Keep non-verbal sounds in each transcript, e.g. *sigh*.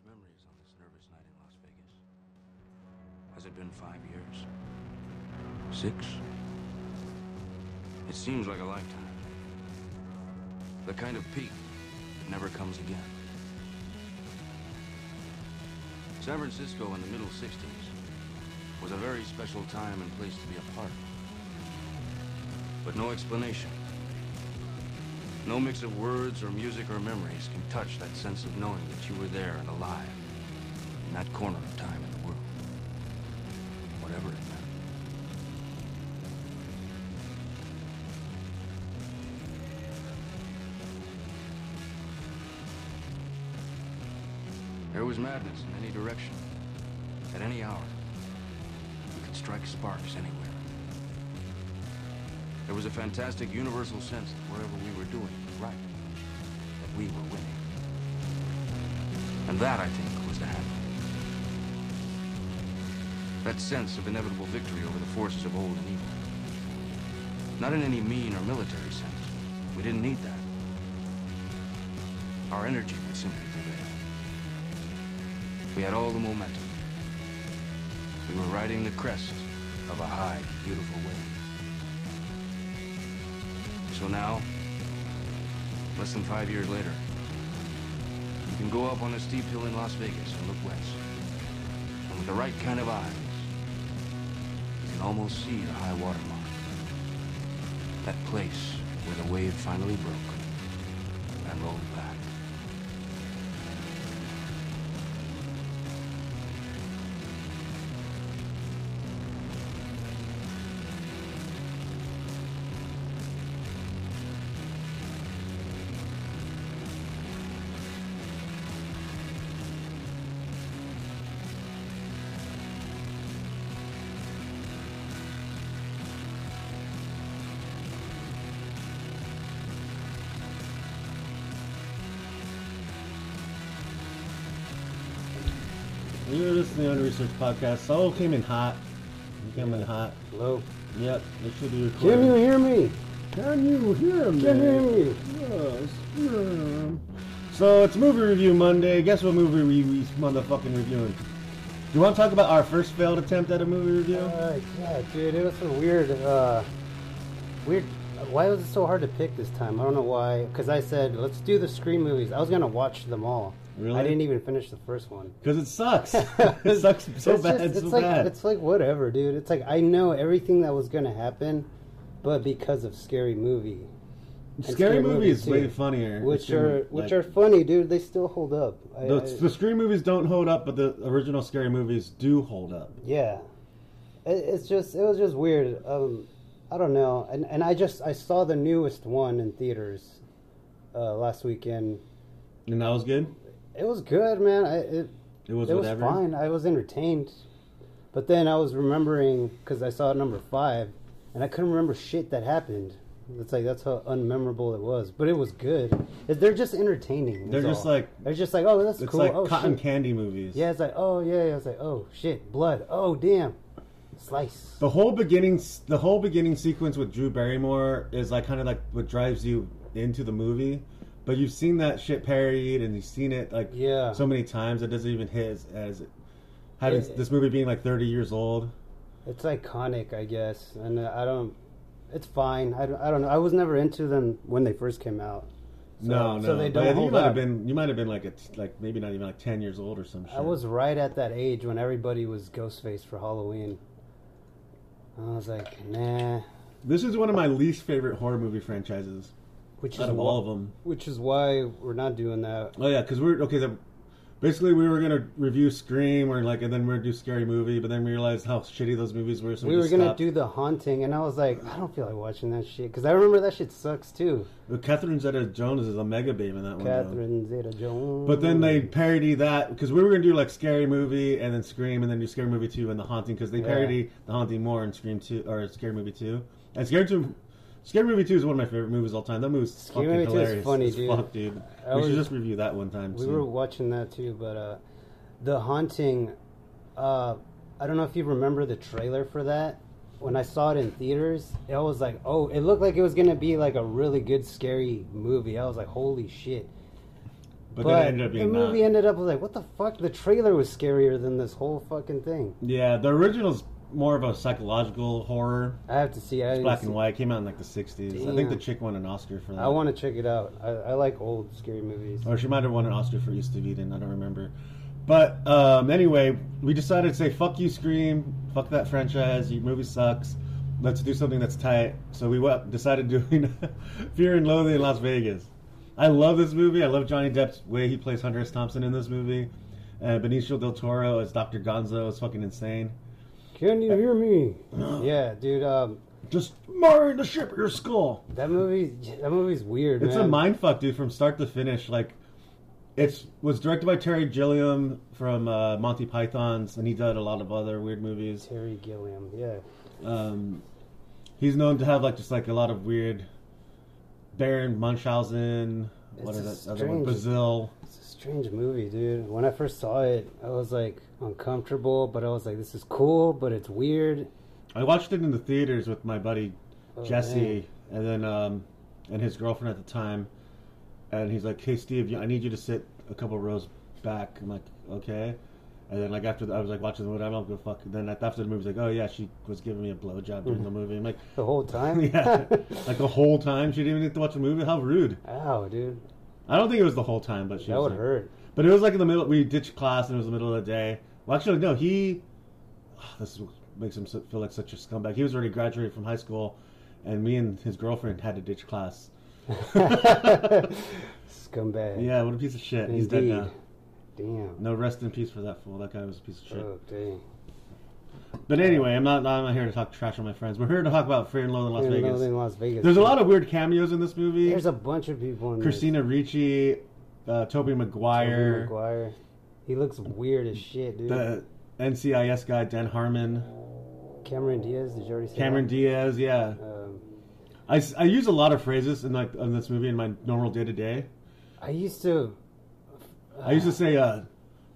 strange memories on this nervous night in Las Vegas. Has it been five years? Six? It seems like a lifetime. The kind of peak that never comes again. San Francisco in the middle 60s was a very special time and place to be a part of. But no explanation. No mix of words or music or memories can touch that sense of knowing that you were there and alive in that corner of time in the world. Whatever it meant. There was madness in any direction, at any hour. We could strike sparks anywhere. There was a fantastic universal sense that wherever we were doing was right, that we were winning. And that, I think, was the happiness. That sense of inevitable victory over the forces of old and evil. Not in any mean or military sense. We didn't need that. Our energy would simply prevail. We had all the momentum. We were riding the crest of a high, beautiful wave. So now, less than five years later, you can go up on a steep hill in Las Vegas and look west. And with the right kind of eyes, you can almost see the high water mark. That place where the wave finally broke and rolled back. You're listening to Unresearched Podcast. Soul came in hot. You came in hot. Hello. Yep, it should be Can you hear me? Can you hear me? Can you hear me? Yes. yeah. So it's movie review Monday. Guess what movie we we motherfucking reviewing? Do you want to talk about our first failed attempt at a movie review? Uh, yeah, dude, it was so weird. Uh, weird. Why was it so hard to pick this time? I don't know why. Because I said let's do the Scream movies. I was gonna watch them all. Really? I didn't even finish the first one. Because it sucks. *laughs* it sucks so It's bad. just- it's so like bad. it's like whatever, dude. It's like I know everything that was gonna happen, but because of Scary Movie. and Scary, movie is too, way funnier. Which Scary are Movie, which are funny, dude. They still hold up. I, The, I- the Scream movies don't hold up, but the original Scary movies do hold up. Yeah, it, it's just it was just weird. Um, I don't know, and and I just I saw the newest one in theaters uh, last weekend. And that was good. It was good, man. I, it It was it was fine. I was entertained, but then I was remembering because I saw number five, and I couldn't remember shit that happened. It's like that's how unmemorable it was, but it was good. It- They're just entertaining. They're just all. like- they're just like oh that's It's cool. like oh, cotton shit. candy movies. Yeah, it's like oh yeah, yeah. It's like oh shit, blood. Oh damn, slice. The whole beginning, the whole beginning sequence with Drew Barrymore is like kind of like what drives you into the movie. But you've seen that shit parodied, and you've seen it like Yeah. so many times it doesn't even hit as, as having It- this movie being like thirty years old. It's iconic, I guess, and I don't. It's fine. I don't, I don't know. I was never into them when they first came out. So, no, no. So they don't I think you might up. have been, you might have been like a, t- like maybe not even like ten years old or some shit. I was right at that age when everybody was Ghostface for Halloween. I was like, nah. This is one of my least favorite horror movie franchises Which is of wh- all of them. Which is why we're not doing that. Oh yeah, because we're okay. The, basically, we were gonna review Scream, or like, and then we're gonna do Scary Movie, but then we realized how shitty those movies were. So we we, were gonna stopped. do the haunting, and I was like, I don't feel like watching that shit because I remember that shit sucks too. But Catherine Zeta-Jones is a mega babe in that one. though. Catherine Zeta-Jones. But then they parody that because we were gonna do like Scary Movie and then Scream and then do Scary Movie Two and The Haunting because they Yeah. parody The Haunting more in Scream Two or Scary Movie Two. And Scary Two, Scary Movie Two is one of my favorite movies of all time. That movie's Scary fucking Movie 2 is hilarious. funny, as dude. Fuck, dude. I we should just review that one time. We soon. were watching that too, but uh, the haunting. Uh, I don't know if you remember the trailer for that. When I saw it in theaters, I was like, "Oh, it looked like it was gonna be like a really good scary movie." I was like, "Holy shit!" but, then it ended up the movie not. ended up like, what the fuck? The trailer was scarier than this whole fucking thing. Yeah, the original's more of a psychological horror. I have to see. I It's black and white. It Came out in like the '60s. I think the chick won an Oscar for that. I want to check it out. I, I like old scary movies. Or she might have won an Oscar for East of Eden. I don't remember. But um, anyway, we decided to say "fuck you, Scream," "fuck that franchise," your movie sucks. Let's do something that's tight. So we went, decided doing *laughs* Fear and Loathing in Las Vegas. I love this movie. I love Johnny Depp's way he plays Hunter S. Thompson in this movie. Uh, Benicio del Toro as Dr. Gonzo is fucking insane. Can you hear me? yeah, dude. Um, Just marring the ship your skull. that movie. That movie's weird. It's a man. mind fuck, dude, from start to finish. Like, it's was directed by Terry Gilliam from uh, Monty Python's, and he did a lot of other weird movies. Terry Gilliam. Yeah. Um, he's known to have like just like a lot of weird. Baron Munchausen, what It's is a that other one? Brazil. It's a strange movie, dude. When I first saw it, I was like uncomfortable, but I was like, "This is cool," but it's weird. I watched it in the theaters with my buddy Oh, Jesse, and then um, and his girlfriend at the time, and he's like, "Hey, Steve, I need you to sit a couple rows back." I'm like, "Okay." And then like after the, I was like watching the movie, I'm like, "Go fuck." Then after the movie, he's like, "Oh yeah, she was giving me a blowjob during the *laughs* movie." I'm like, The whole time. *laughs* "Yeah," *laughs* like the whole time she didn't even get to watch the movie. How rude! Ow, dude. I don't think it was the whole time, but she That was would like- hurt. But it was like in the middle. We ditched class, and it was the middle of the day. Well, actually, no. He ah, this makes him feel like such a scumbag. He was already graduated from high school, and me and his girlfriend had to ditch class. *laughs* Scumbag. Yeah, what a piece of shit. He's dead now. Damn. No rest in peace for that fool. That guy was a piece of shit. Oh, dang. But anyway, I'm not. I'm not here to talk trash on my friends. We're here to talk about Fear and Loathing in Las Fear and Vegas. Loathing in Las Vegas. There's a lot of weird cameos in this movie. There's a bunch of people in this. Christina Ricci, uh, Tobey Maguire, Maguire. He looks weird as shit, dude. the NCIS guy Dan Harmon, Cameron Diaz. Did you already say Cameron that? Diaz. Yeah, Um, I, I use a lot of phrases in like in this movie in my normal day to day. I used to. I used to say, uh,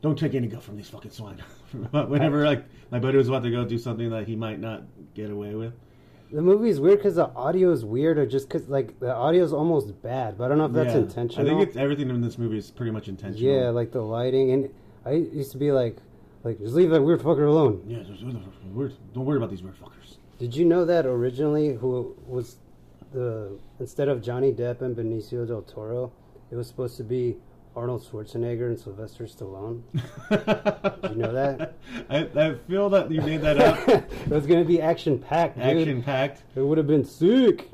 "Don't take any guff from these fucking swine." *laughs* Whenever like my buddy was about to go do something that he might not get away with. The movie is weird because the audio is weird, or just because like the audio is almost bad. But I don't know if that's Yeah. intentional. I think it's everything in this movie is pretty much intentional. yeah, like the lighting, and I used to be like, like just leave that weird fucker alone. yeah. Just, weird- don't worry about these weird fuckers. Did you know that originally, who was the instead of Johnny Depp and Benicio del Toro, it was supposed to be Arnold Schwarzenegger and Sylvester Stallone. *laughs* Did you know that? I, I feel that you made that up. *laughs* it was gonna be action packed, dude. Action packed. It would have been sick.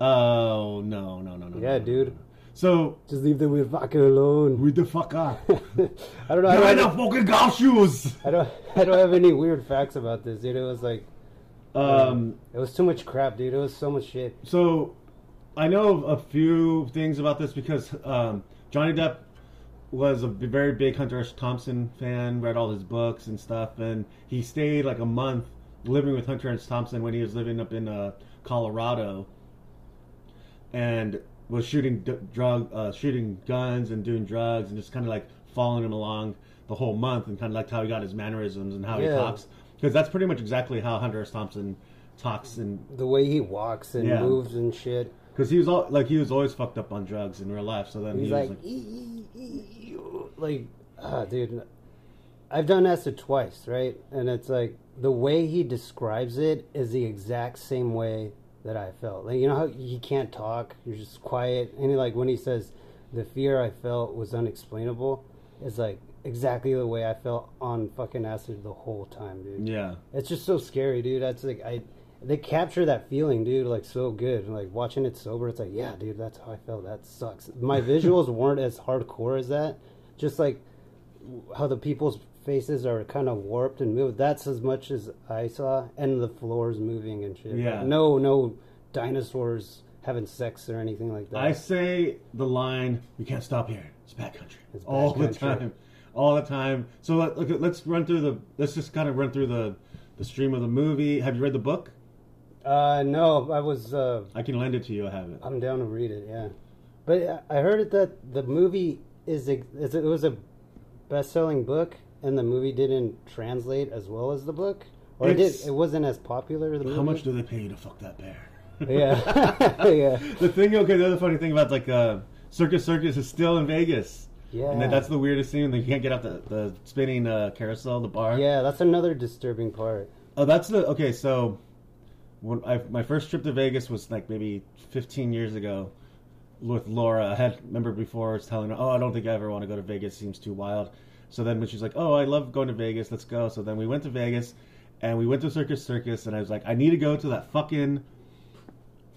Oh no no no no. Yeah, no, dude. no. So Just leave the weird fucker alone. with the fuck up. *laughs* I don't know. I Get don't, the fucking golf shoes. I don't. I don't have any weird facts about this, dude. It was like Um. it was too much crap, dude. It was so much shit. So, I know a few things about this because um, Johnny Depp was a very big Hunter S. Thompson fan, read all his books and stuff, and he stayed like a month living with Hunter S. Thompson when he was living up in uh, Colorado, and was shooting d- drug, uh, shooting guns and doing drugs, and just kind of like following him along the whole month, and kind of like how he got his mannerisms and how he talks, because that's pretty much exactly how Hunter S. Thompson talks and The way he walks and Yeah. moves and shit. Because he was all like he was always fucked up on drugs in real life. So then He's he was like, like, "Ee, ee, ee," like, ah, dude. I've done acid twice, right? And it's like the way he describes it is the exact same way that I felt. Like you know how he can't talk, you're just quiet, and he, like when he says, "The fear I felt was unexplainable," it's like exactly the way I felt on fucking acid the whole time, dude. yeah, It's just so scary, dude. That's like I they capture that feeling, dude, like so good. Like watching it sober, it's like, yeah, dude, that's how I felt. That sucks. My *laughs* visuals weren't as hardcore as that. Just like how the people's faces are kind of warped and moved. That's as much as I saw, and the floors moving and shit. Yeah. Like, no, no dinosaurs having sex or anything like that. I say the line, "We can't stop here. It's bat country." It's bad all the time, all the time. So let, let's run through the. Let's just kind of run through the the stream of the movie. Have you read the book? Uh, no, I was. Uh, I can lend it to you. I have it. I'm down to read it. Yeah, but I heard that the movie is ex- is it was a best-selling book, and the movie didn't translate as well as the book, or it did. It wasn't as popular. The movie. How much do they pay you to fuck that bear? Yeah, *laughs* *laughs* yeah. the thing, okay, the other funny thing about like uh, Circus Circus is still in Vegas. Yeah. And that's the weirdest scene. They can't get out the, the spinning uh, carousel, the bar. Yeah, that's another disturbing part. Oh, that's the okay. So, when I my first trip to Vegas was like maybe 15 years ago with Laura. I had remember before I was telling her, oh, I don't think I ever want to go to Vegas. Seems too wild. So then when she's like, oh, I love going to Vegas. Let's go. So then we went to Vegas, and we went to Circus Circus, and I was like, I need to go to that fucking.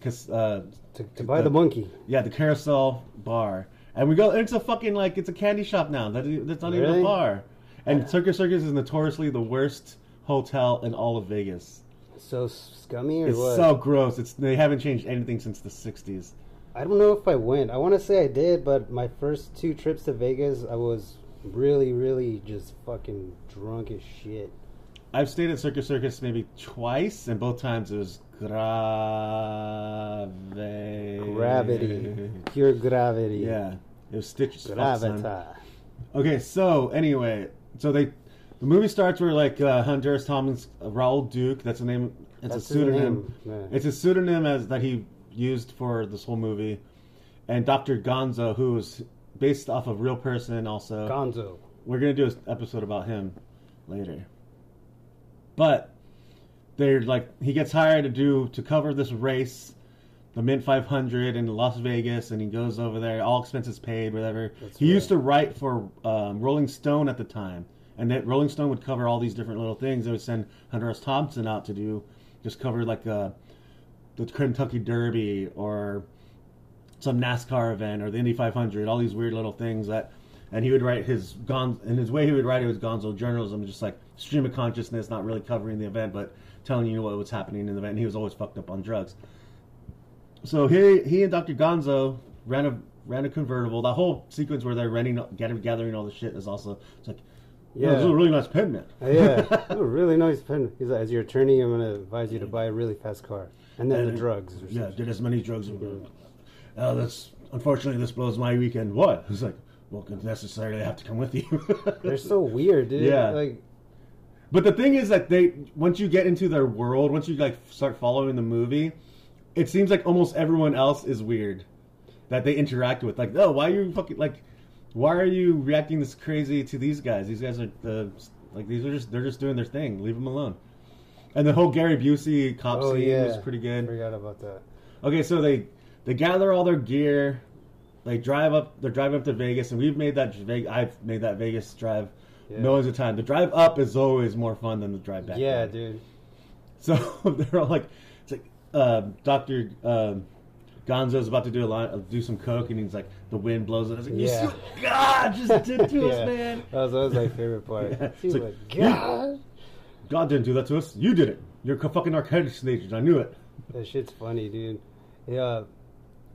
Cause, uh, To, to buy the monkey. yeah, the carousel bar, and we go. And it's a fucking like it's a candy shop now. That that's not even Really? a bar. And Circus Circus is notoriously the worst hotel in all of Vegas. So scummy or It's what? so gross. It's they haven't changed anything since the '60s. I don't know if I went. I want to say I did, but my first two trips to Vegas, I was really, really just fucking drunk as shit. I've stayed at Circus Circus maybe twice, and both times it was gravity. Gravity, *laughs* pure gravity. Yeah, it was stitches. Gravita. Okay, so anyway, so they the movie starts where like uh, Hunter Thomas uh, Raoul Duke. That's the name. It's That's a pseudonym. yeah. It's a pseudonym as that he used for this whole movie. And Dr. Gonzo, who is based off of real person, also. Gonzo. We're gonna do an episode about him later. But they're like he gets hired to do to cover this race, the Mint 500 in Las Vegas, and he goes over there, all expenses paid, whatever. That's he used to write for um, Rolling Stone at the time, and that Rolling Stone would cover all these different little things. They would send Hunter S. Thompson out to do just cover like uh, the Kentucky Derby or some NASCAR event or the Indy 500, all these weird little things that, and he would write his Gon, in his way he would write it was Gonzo journalism, just like stream of consciousness, not really covering the event, but telling you what was happening in the event. And he was always fucked up on drugs. So he he and Dr. Gonzo ran a ran a convertible. That whole sequence where they're renting, gathering, gathering all the shit is also it's like, yeah, this is a really nice pen, man. Uh, yeah, *laughs* Oh, really nice pen. He's like, as your attorney, I'm gonna advise you to buy a really fast car, and then the And- drugs. Or Yeah, did as many drugs. as Oh, that's unfortunately this blows my weekend. What? It's like, well, necessarily have to come with you. *laughs* They're so weird, dude. Yeah. Like, But the thing is that they once you get into their world, once you like start following the movie, it seems like almost everyone else is weird that they interact with. Like, oh, why are you fucking like, why are you reacting this crazy to these guys? These guys are the like these are just they're just doing their thing. Leave them alone. And the whole Gary Busey cop oh scene yeah, was pretty good. Forgot about that. Okay, so they they gather all their gear, they drive up. They're driving up to Vegas, and we've made that. I've made that Vegas drive Yeah. millions of times. The drive up is always more fun than the drive back. Yeah, down. dude. So *laughs* they're all like, it's like uh, Doctor um Gonzo's about to do a line, uh, do some coke, and he's like, the wind blows it. I was like, Yeah. you God just did to *laughs* yeah. us, man. That was always my favorite *laughs* part. Yeah. It's like, like, God. God didn't do that to us. You did it. You're a fucking arcade agent. I knew it. That shit's funny, dude. Yeah.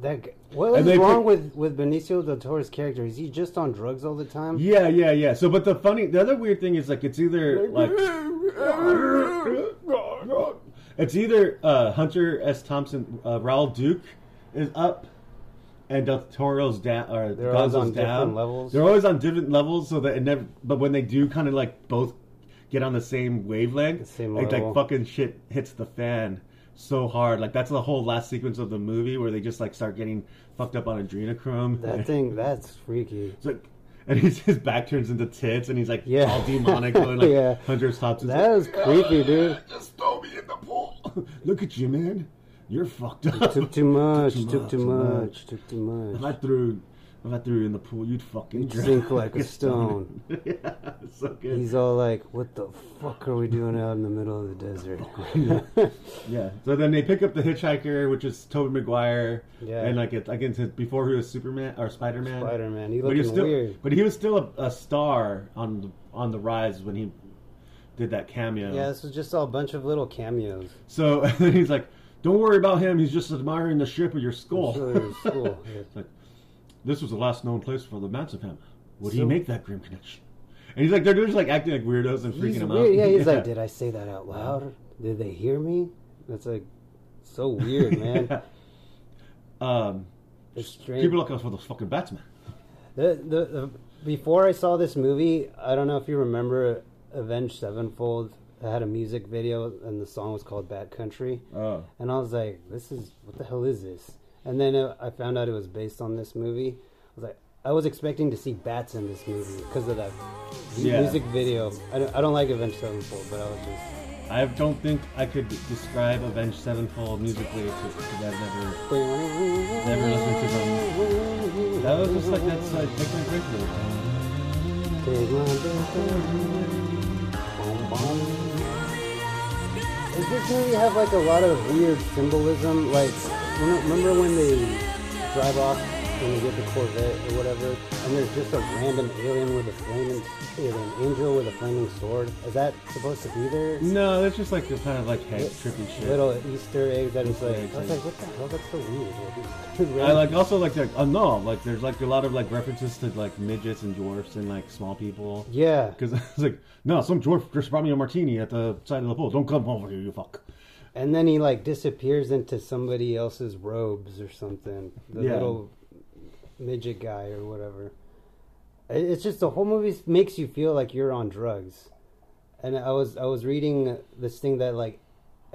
That what is wrong pick- with with Benicio del Toro's character? Is he just on drugs all the time? Yeah, yeah, yeah. So, but the funny, the other weird thing is like it's either like *laughs* it's either uh, Hunter S. Thompson, uh, Raoul Duke is up, and Del Toro's uh, down, or They're always Gonzo's on down. different levels. They're always on different levels, so that it never. But when they do, kind of like both get on the same wavelength, The same like, level. like fucking shit hits the fan so hard. Like that's the whole last sequence of the movie where they just like start getting fucked up on adrenochrome. That *laughs* thing, that's freaky. It's like, and he's, *laughs* his back turns into tits, and he's like Yeah. all demonic, going like *laughs* Yeah. Hunter's tops. That was creepy, dude. Just throw me in the pool. Look at you, man. You're fucked up. Took too much. too Took too too much. Took too much. If I threw, if I threw you in the pool, you'd fucking You'd sink like a *laughs* stone. *laughs* yeah, so good. He's all like, "What the fuck are we doing out in the middle of the desert?" *laughs* yeah. So then they pick up the hitchhiker, which is Tobey Maguire. Yeah. And like it, again, his- before he was Superman or Spider Man. Spider Man. He But he was still, weird. but he was still a, a star on the on the rise when he did that cameo. Yeah, this was just all a bunch of little cameos. So then he's like, "Don't worry about him. He's just admiring the shape of your skull." It was. *laughs* Yeah. Like, this was the last known place for the Manson family. Would he make that grim connection? And he's like, they're just like acting like weirdos and freaking him weird. out. Yeah, he's like, *laughs* "Did I say that out loud? Did they hear me?" That's like so weird, *laughs* man. um, It's strange. people look out for those fucking Batsman. The, the, the before I saw this movie, I don't know if you remember Avenged Sevenfold. It had a music video, and the song was called "Bat Country." Oh, And I was like, "This is what the hell is this?" And then uh, I found out it was based on this movie. I was like, I was expecting to see bats in this movie because of that Yeah. music video. I don't, I don't like Avenged Sevenfold, but I was just I don't think I could describe Avenged Sevenfold musically because I've never never listened to them. That was just like that's like take my little Take my breath away. Boom, boom. Does this movie have like a lot of weird symbolism? Like, remember remember when they drive off when they get the Corvette or whatever, and there's just a random alien with a flaming, an angel with a flaming sword? Is that supposed to be there? No, that's just like the kind of like head trippy shit. Little Easter egg that is like, eggs, I was like- like, what the hell? That's so weird. I like also like the uh, no like there's like a lot of like references to like midgets and dwarfs and like small people Yeah. because it's *laughs* like no some dwarf just brought me a martini at the side of the pool don't come over here you fuck And then he like disappears into somebody else's robes or something. The Yeah. little midget guy or whatever. It's just the whole movie makes you feel like you're on drugs. And I was I was reading this thing that like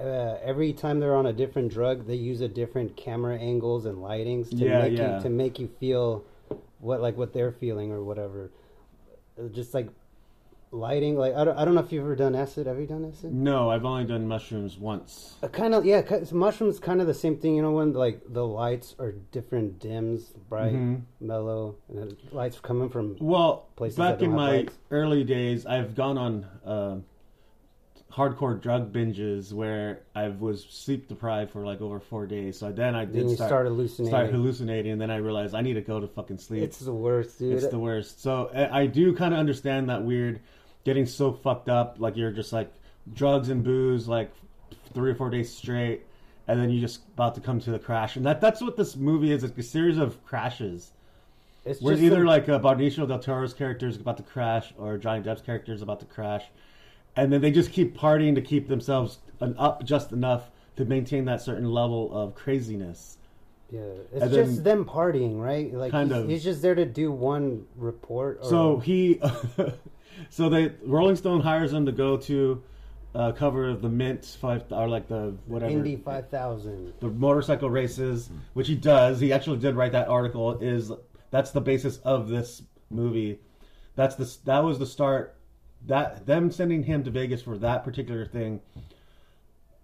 uh, every time they're on a different drug, they use a different camera angles and lightings to Yeah, make yeah. you to make you feel what like what they're feeling or whatever. Just like lighting, like I don't I don't know if you've ever done acid. Have you done acid? no I've only done mushrooms once kind of yeah cause mushrooms kind of the same thing you know when like the lights are different dims bright Mhm. mellow and the lights coming from well Places back in my lights. early days I've gone on uh, hardcore drug binges where I was sleep deprived for like over four days so then I did start, start hallucinating start hallucinating and then I realized I need to go to fucking sleep it's the worst dude It's the worst. So I do kind of understand that weird getting so fucked up, like you're just like drugs and booze, like three or four days straight, and then you just about to come to the crash. And that that's what this movie is. It's a series of crashes. it's Where just either some- like uh, Benicio del Toro's character is about to crash, or Johnny Depp's character is about to crash, and then they just keep partying to keep themselves an up just enough to maintain that certain level of craziness. yeah it's and just then- them partying right like Kind he's, of. he's just there to do one report or, So he, *laughs* so they Rolling Stone hires him to go to uh, cover of the Mint five or like the whatever Indy 5000 the motorcycle races, which he does. He actually did write that article. Is that's the basis of this movie? That's the that was the start. That them sending him to Vegas for that particular thing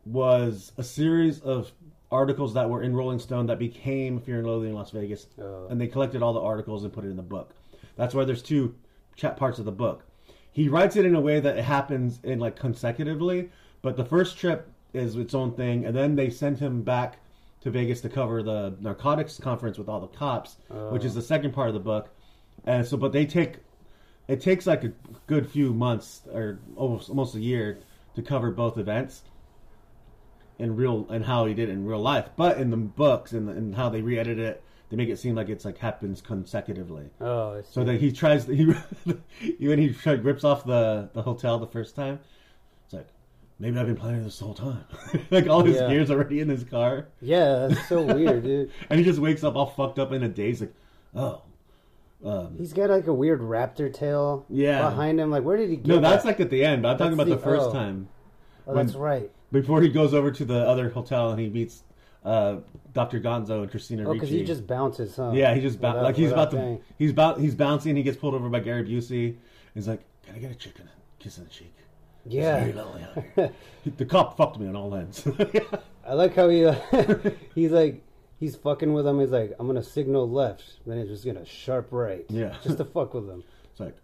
was a series of articles that were in Rolling Stone that became Fear and Loathing in Las Vegas, Oh. and they collected all the articles and put it in the book. That's why there's two chat parts of the book. He writes it in a way that it happens in like consecutively, but the first trip is its own thing, and then they send him back to Vegas to cover the narcotics conference with all the cops, which is oh. the second part of the book. And so, but they take it takes like a good few months or almost almost a year to cover both events in real and how he did it in real life. But in the books and, and how they re-edit it, they make it seem like it's like happens consecutively. oh I So that he tries *laughs* he when he rips off the the hotel the first time, it's like maybe I've been planning this whole time. *laughs* like all his Yeah. gear's already in his car, yeah that's so weird dude *laughs* and he just wakes up all fucked up in a daze. Like, oh, um, he's got like a weird raptor tail Yeah. behind him like where did he get no, that's that? like at the end. But I'm talking That's about the, the- first oh. time oh that's when- right before he goes over to the other hotel and he meets uh, Dr. Gonzo and Christina oh because he just bounces huh Yeah, he just bou- Without- like he's without about to paying. he's about he's bouncing. He gets pulled over by Gary Busey. He's like, "Can I get a chicken kiss on the cheek?" It's yeah very lonely out here. *laughs* the cop fucked me on all ends. *laughs* I like how he uh, *laughs* he's like he's fucking with him. He's like, I'm gonna signal left, then he's just gonna sharp right. Yeah. *laughs* just to fuck with him. it's like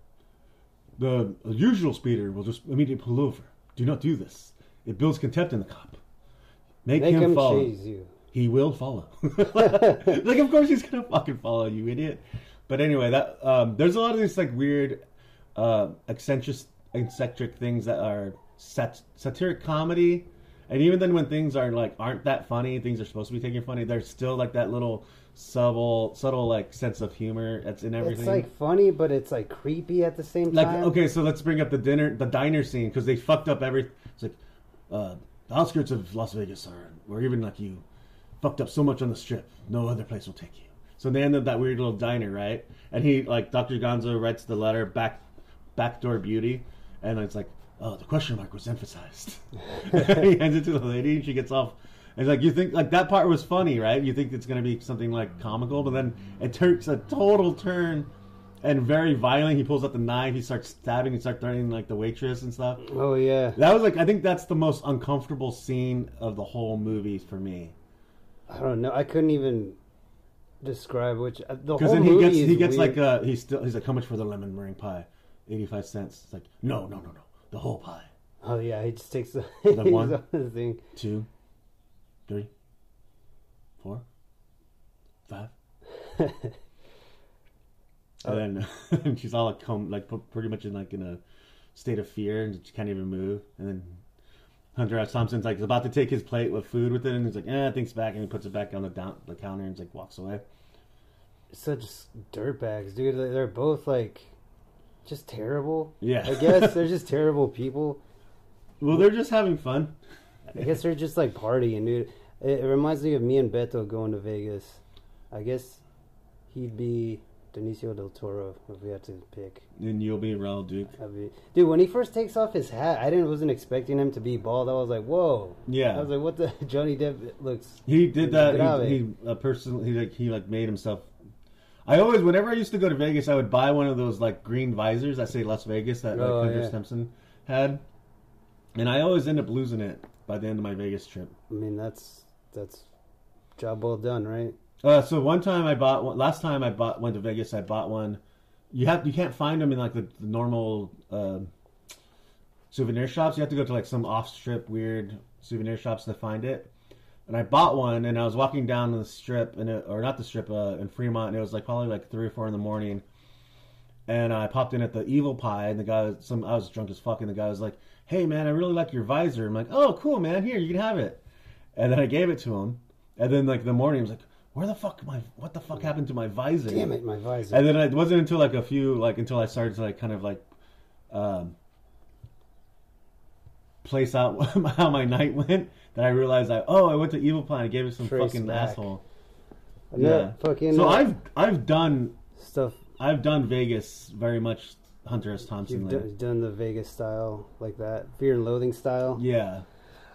the usual speeder will just immediately pull over. Do not do this. It builds contempt in the cop. Make, Make him, him follow. chase you. He will follow. *laughs* like, of course he's gonna fucking follow you, idiot. But anyway, that um, there's a lot of these like weird, uh, eccentric, eccentric things that are sat- satiric comedy, and even then when things are like aren't that funny, things are supposed to be taken funny. There's still like that little subtle, subtle like sense of humor that's in everything. It's like funny, but it's like creepy at the same Like time. okay, so let's bring up the dinner, the diner scene because they fucked up every. It's like uh, the outskirts of Las Vegas are, or even like you, fucked up so much on the strip. No other place will take you. So they end up that weird little diner, right? And he like Dr. Gonzo writes the letter back, backdoor beauty, and it's like, oh, the question mark was emphasized. *laughs* *laughs* he hands it to the lady, and she gets off. It's like you think like that part was funny, right? You think it's gonna be something like comical, but then it takes a total turn and very violent. He pulls out the knife. He starts stabbing. He starts threatening like the waitress and stuff. Oh yeah. That was like I think that's the most uncomfortable scene of the whole movie for me I don't know. I couldn't even describe which uh, the because whole then he movie gets is he gets weird. like uh he's still he's like how much for the lemon meringue pie, eighty five cents. It's like no no no no the whole pie. Oh yeah, he just takes the, *laughs* The one? on the thing. Two, three, four, five. *laughs* And then *laughs* she's all like, com- like pretty much in like in a state of fear, and she can't even move. And then Hunter S. Thompson's like about to take his plate with food with it, and he's like, "eh," thinks back, and he puts it back on the down the counter, and like walks away. Such dirtbags, dude. They're both like just terrible. Yeah, I guess they're *laughs* just terrible people. well, they're just having fun. I guess they're just like partying, dude. It, it reminds me of me and Beto going to Vegas. I guess he'd be Benicio del Toro if we had to pick. And you'll be Raoul Duke. Be, dude, when he first takes off his hat, I didn't wasn't expecting him to be bald. I was like, whoa. Yeah, I was like, what the *laughs* Johnny Depp looks. He did that. He, he a person. He like he like made himself. I always, whenever I used to go to Vegas, I would buy one of those like green visors that say Las Vegas that like Oh, Hunter yeah. Simpson had, and I always end up losing it by the end of my Vegas trip. I mean, that's that's job well done, right? Uh, so one time I bought one. Last time I bought went to Vegas, I bought one. You have you can't find them in like the, the normal uh, souvenir shops. You have to go to like some off strip weird souvenir shops to find it. And I bought one, and I was walking down the strip, and it, or not the strip, uh, in Fremont, and it was like probably like three or four in the morning. And I popped in at the Evel Pie, and the guy, was, some I was drunk as fuck, and the guy was like, "Hey man, I really like your visor." I'm like, "Oh, cool, man. Here, you can have it." And then I gave it to him, and then like the morning, I was like, "Where the fuck my what the fuck happened to my visor?" Damn it, my visor. And then it wasn't until like a few like until I started to like kind of like um place out *laughs* how my night went that I realized I oh I went to Evil Plan I gave it some Trace fucking back. asshole. yeah, fucking. So uh, I've I've done stuff. I've done Vegas very much Hunter S. Thompson. You've like, done, the Vegas style like that, Fear and Loathing style. yeah,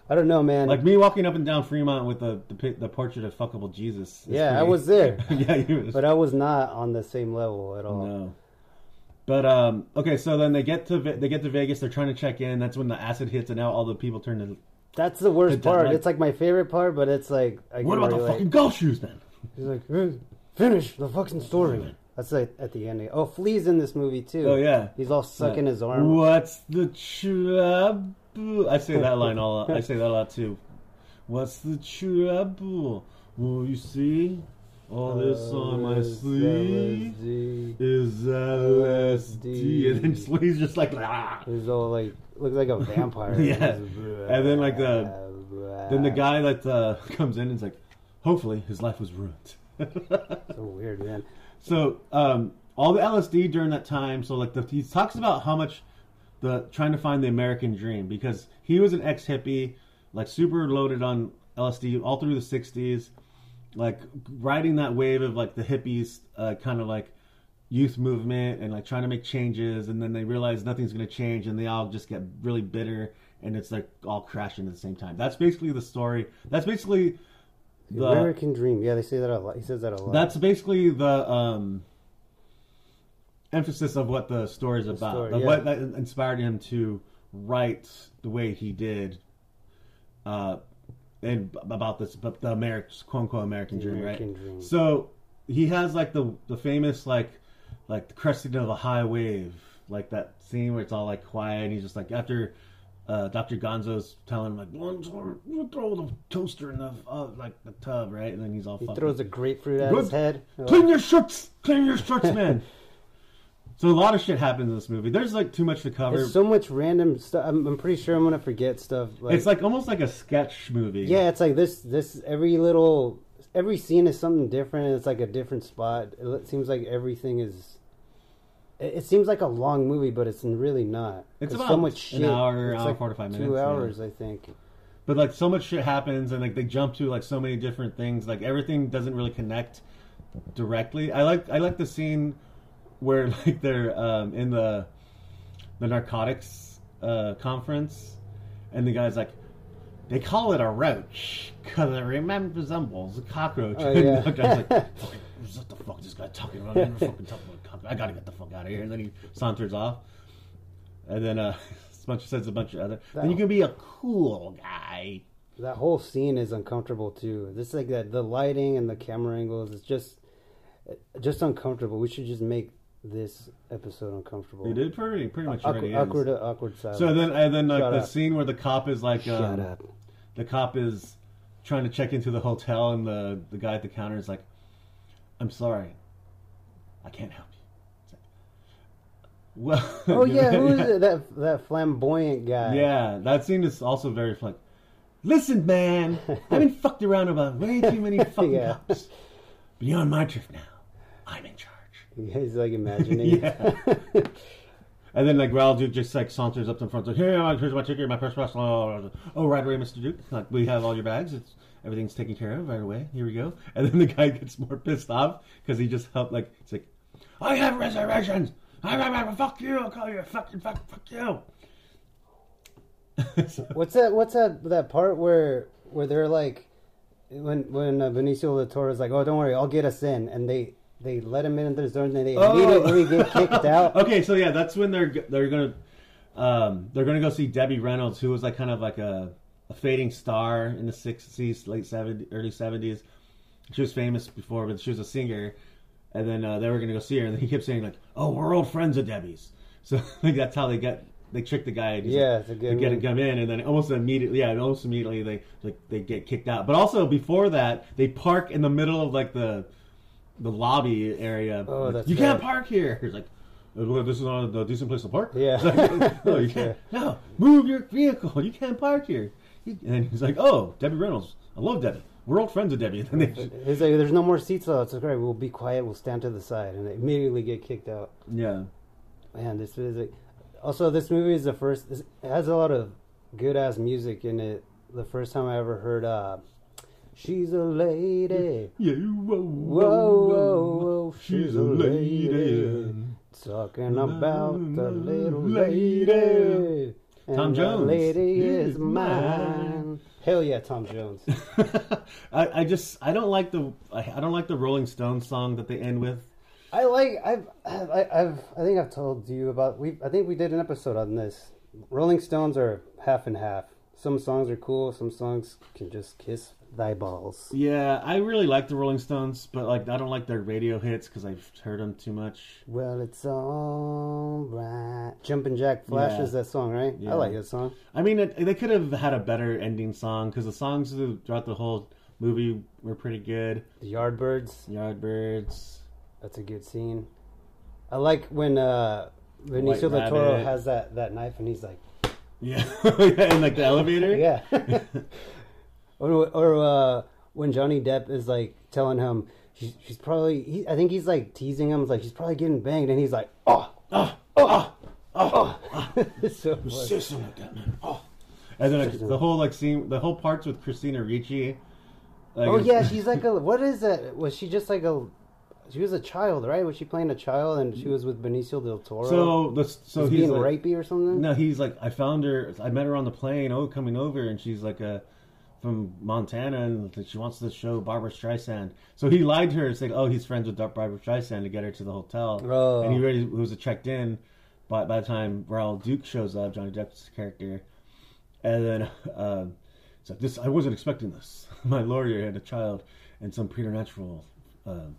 I don't know, man. like me walking up and down Fremont with the the, the portrait of fuckable Jesus. yeah, I was there, *laughs* yeah, you was. but I was not on the same level at all. No. But um, okay, so then they get to they get to Vegas. They're trying to check in. That's when the acid hits, and now all the people turn to. That's the worst that, part. like- it's like my favorite part, but it's like I What about the relate. fucking golf shoes, man? He's like, "Eh, finish the fucking story. That's like at the end. Oh, Flea's in this movie too. Oh yeah. He's all sucking his arm. What's the trouble? I say that line all. I say that a lot too. What's the trouble? Well, you see, all this on my Uh, sleeve LSD. is LSD, and then Flea's just like, ah. *laughs* He's all like looks like a vampire. *laughs* Yeah. And then, like, the- Then the guy that uh, *laughs* comes in and is like, hopefully his life was ruined. *laughs* So weird, man. So um, all the LSD during that time. So like the, he talks about how much the trying to find the American dream because he was an ex hippie, like super loaded on LSD all through the '60s, like riding that wave of like the hippies, uh, kind of like youth movement and like trying to make changes, and then they realize nothing's going to change, and they all just get really bitter, and it's like all crashing at the same time. That's basically the story. That's basically The the American Dream. Yeah, they say that a lot. He says that a lot. that's basically the um, emphasis of what the story is about. story, yeah. What that inspired him to write the way he did, uh, and about this, but the American quote unquote American The dream, American right? dream. So he has like the the famous like like the cresting of a high wave, like that scene where it's all like quiet, and he's just like after. Uh, Dr. Gonzo's telling him like, "One, throw the toaster in the uh, like the tub, right?" And then he's all he fucked throws a grapefruit at his head. Clean your shirts! Clean your shirts, man! *laughs* so a lot of shit happens in this movie. There's like too much to cover. There's so much random stuff. I'm, I'm pretty sure I'm gonna forget stuff. Like, it's like almost like a sketch movie. yeah, it's like this. This every little every scene is something different. It's like a different spot. It seems like everything is. It, it seems like a long movie, but it's really not. It's about so much an shit. hour, It's hour, like 45 minutes, Two yeah. hours, I think. But like so much shit happens, and like they jump to like so many different things. Like everything doesn't really connect directly. I like I like the scene where *laughs* like they're um, in the the narcotics uh, conference, and the guy's like, they call it a roach because it resembles a cockroach. Oh, *laughs* yeah. the guy's like, *laughs* what the fuck is this guy talking about? I never fucking talk about cockroaches. I gotta get the fuck out of here. And then he saunters off. And then uh, *laughs* bunch says a bunch of other. Then you can be a cool guy. That whole scene is uncomfortable too. This like that the lighting and the camera angles. It's just just uncomfortable. We should just make this episode uncomfortable. He did pretty pretty much Awkward, already awkward, ends. awkward silence. So then and then like Shut the up. scene where the cop is like Shut um, up. the cop is trying to check into the hotel and the the guy at the counter is like, "I'm sorry, I can't help you." Like, well, *laughs* Oh yeah, who is *laughs* it? That that flamboyant guy. Yeah, that scene is also very fun. Listen, man, *laughs* I've been fucked around about way too many fucking Yeah. cops. But you're on my trip now. I'm in charge. He's like imagining. *laughs* Yeah. And then like Raoul Duke just like saunters up to the front, like, "Here, here's my ticket, my purse, oh, oh, right away, Mr. Duke. Like, we have all your bags. It's everything's taken care of right away. Here we go." And then the guy gets more pissed off because he just helped. Like, it's like, "I have reservations. I'm I, I, fuck you. I'll call you a fucking fuck, fuck you." *laughs* So- What's that? What's that? That part where where they're like, when when uh, Benicio del Toro is like, "Oh, don't worry, I'll get us in," and they they let him in, there's door, and then they Oh. immediately get kicked out. *laughs* Okay, so yeah, that's when they're they're gonna um, they're gonna go see Debbie Reynolds, who was like kind of like a, a fading star in the sixties, late seventies, early seventies. She was famous before, but she was a singer. And then uh, they were gonna go see her, and he kept saying like, "Oh, we're old friends of Debbie's." *laughs* So like that's how they get they trick the guy. Yeah, like, it's a to get him come in, and then almost immediately, yeah, almost immediately they like they get kicked out. But also before that, they park in the middle of like the the lobby area. Oh, that's you can't right. park here. He's like, "Uh, well, this is not a decent place to park. Yeah. *laughs* Like, no, *laughs* you can't. No, move your vehicle. You can't park here. And he's like, oh, Debbie Reynolds. I love Debbie. We're old friends with Debbie. *laughs* And then they, He's like, "There's no more seats though." It's like, "Great, we'll be quiet. We'll stand to the side," and they immediately get kicked out. yeah. Man, this is like, also this movie is the first. It has a lot of good ass music in it. The first time I ever heard, uh, "She's a lady." Yeah, whoa, whoa, Whoa, whoa, She's a lady. Talking about the little Lady. And Tom Jones lady is mine. Hell yeah, Tom Jones. *laughs* I, I just I don't like the I, I don't like the Rolling Stones song that they end with. I like I've I, I've I think I've told you about we I think we did an episode on this. Rolling Stones are half and half. Some songs are cool. Some songs can just kiss thy balls. Yeah, I really like the Rolling Stones, but like I don't like their radio hits because I've heard them too much. Well, it's all right. Jumpin' Jack Flash Yeah. is that song, right? Yeah. I like that song. I mean, it, they could have had a better ending song because the songs throughout the whole movie were pretty good. The Yardbirds. Yardbirds. That's a good scene. I like when uh, Benicio del Toro has that, that knife and he's like, Yeah, *laughs* in like the elevator. yeah. *laughs* *laughs* or or uh, when Johnny Depp is like telling him she's, she's probably, he, I think he's like teasing him, like she's probably getting banged, and he's like, oh, Ah, oh, oh. It's *laughs* so funny. say something like that, man. Oh. And then like, the whole like scene, the whole parts with Christina Ricci. Like, Oh yeah, *laughs* she's like a. What is that? Was she just like a? She was a child, right? Was she playing a child and she was with Benicio del Toro? So the so He's he's being like, rapey or something. No, he's like, I found her. I met her on the plane. Oh, coming over, and she's like a from Montana, and she wants to show Barbra Streisand. So he lied to her and said, "Oh, he's friends with Barbra Streisand to get her to the hotel." Oh. And he already was checked in. By by the time Raoul Duke shows up, Johnny Depp's character, and then um, it's this. I wasn't expecting this. *laughs* My lawyer had a child and some preternatural um,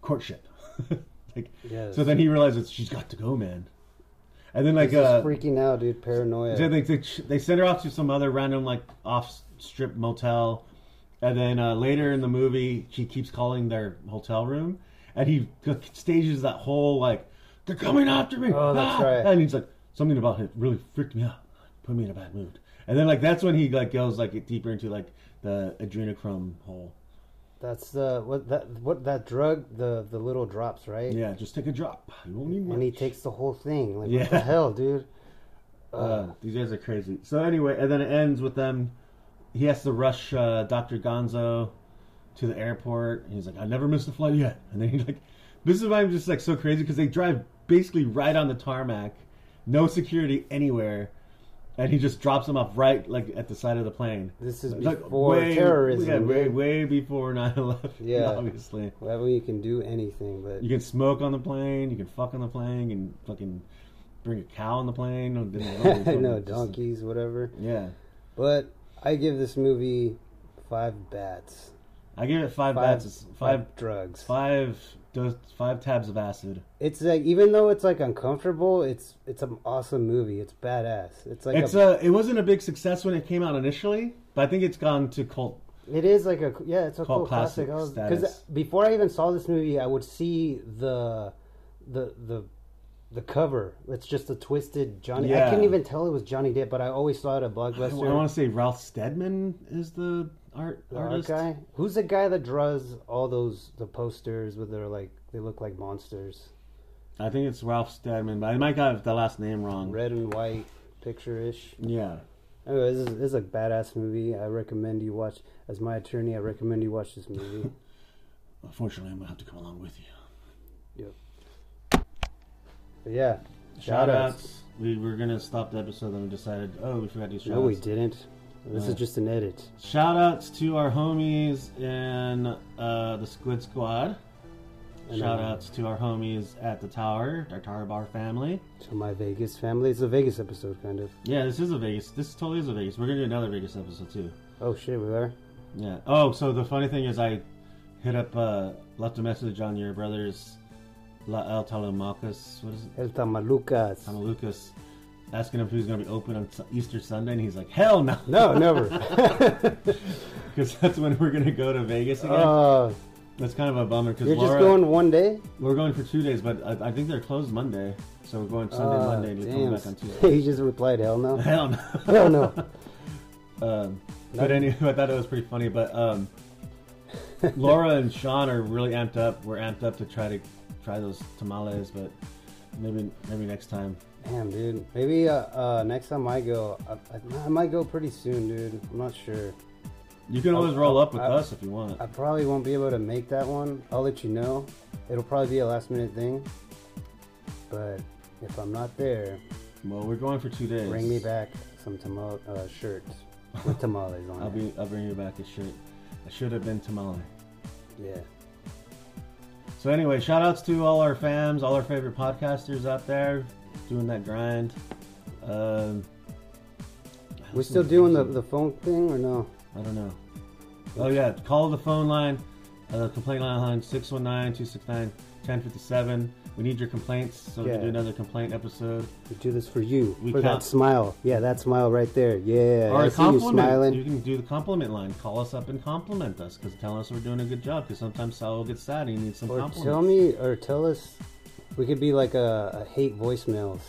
courtship. *laughs* like, Yes. so then he realizes she's got to go, man. And then like uh, freaking out, dude. Paranoia. so they, they they send her off to some other random like off strip motel, and then uh, later in the movie she keeps calling their hotel room, and he stages that whole like they're coming after me. Oh, that's ah!" right. And he's like something about it really freaked me out, put me in a bad mood. And then like that's when he like goes like deeper into like the adrenochrome hole. That's the what that what that drug the the little drops right? Yeah, just take a drop. You won't need much. And he takes the whole thing. Like Yeah. what the hell, dude? Uh, these guys are crazy. So anyway, and then it ends with them. He has to rush uh, Doctor Gonzo to the airport. And he's like, "I never missed a flight yet." And then he's like, "This is why I'm just like so crazy because they drive basically right on the tarmac, no security anywhere." and he just drops them off right like at the side of the plane. This is Like, before way- terrorism. Yeah, way way before 9-11, *laughs* Yeah. obviously. Way you can do anything, but You can smoke on the plane. You can fuck on the plane. You can fucking bring a cow on the plane. No, no just- donkeys, whatever. Yeah, But I give this movie five bats. I give it five, Five, bats. It's five, drugs. five, dose, five tabs of acid. It's like even though it's like uncomfortable, it's it's an awesome movie. It's badass. It's like it's a, a. It wasn't a big success when it came out initially, but I think it's gone to cult. it is like a yeah, it's a Cult cool classic. classic Because before I even saw this movie, I would see the the the the cover. It's just a twisted Johnny. I couldn't even tell it was Johnny Depp, but I always saw it at I, Blockbuster. want to say Ralph Steadman is the art The art artist. guy. Who's the guy that draws all those the posters with their like they look like monsters, I think it's Ralph Steadman, but I might have the last name wrong. red and white picture ish. Yeah, Anyway, this is, this is a badass movie. I recommend you watch. As my attorney, I recommend you watch this movie. *laughs* unfortunately, I'm gonna have to come along with you. But yeah, Shout shout outs. outs. We were gonna stop the episode, then we decided, oh, we forgot to do shout No, we outs. didn't. This is just an edit. Shout outs to our homies in uh, the Squid Squad. And, Shout um, outs to our homies at the Tower, our Tower Bar family. To my Vegas family. It's a Vegas episode, kind of. Yeah, this is a Vegas. This totally is a Vegas. We're gonna do another Vegas episode too. Oh shit, we are. Yeah. Oh, so the funny thing is, I hit up, uh, left a message on your brother's La El Talamacas. What is it? El Tamalucas. Tamalucas. Asking him if he gonna be open on Easter Sunday, and he's like, "Hell no!" No, never. *laughs* because that's when we're gonna go to Vegas again. uh, that's kind of a bummer because you're Laura, just going one day. we're going for two days, but I, I think they're closed Monday, so we're going Sunday, Ah, Monday, and we're coming back on Tuesday. *laughs* he just replied, "Hell no." Hell no. *laughs* Hell no. Um, but anyway, I thought it was pretty funny. But um, Laura and Sean are really amped up. We're amped up to try to try those tamales, but maybe maybe next time. Damn, dude. Maybe uh, uh, next time I go, I, I, I might go pretty soon, dude. I'm not sure. You can always I'll- roll up with I'll- us if you want. I probably won't be able to make that one. I'll let you know. It'll probably be a last minute thing. But if I'm not there, well, we're going for two days. bring me back some tamal uh, shirts with *laughs* tamales on I'll it. be I'll bring you back a shirt. I should have been tamale. Yeah. So anyway, shout outs to all our fans, all our favorite podcasters out there doing that grind. Um, We still doing the, the phone thing or no? I don't know. Oh yeah, call the phone line, uh, complaint line 619-269-1057. We need your complaints so we Yeah. can do another complaint episode. We do this for you. We for count- that smile. Yeah, that smile right there. Yeah. or I a see you compliment. smiling. You can do the compliment line. Call us up and compliment us because tell us we're doing a good job. Because sometimes Sal gets sad and he needs some Or compliments. tell me, or tell us, we could be like a, a hate voicemails.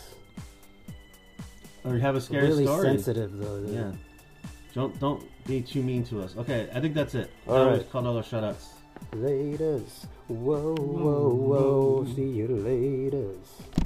or have a scary really story. sensitive though. dude. Yeah. Don't don't be too mean to us. Okay, I think that's it. All Now right. called all our shout outs. Laters. Whoa, whoa, whoa, see you later.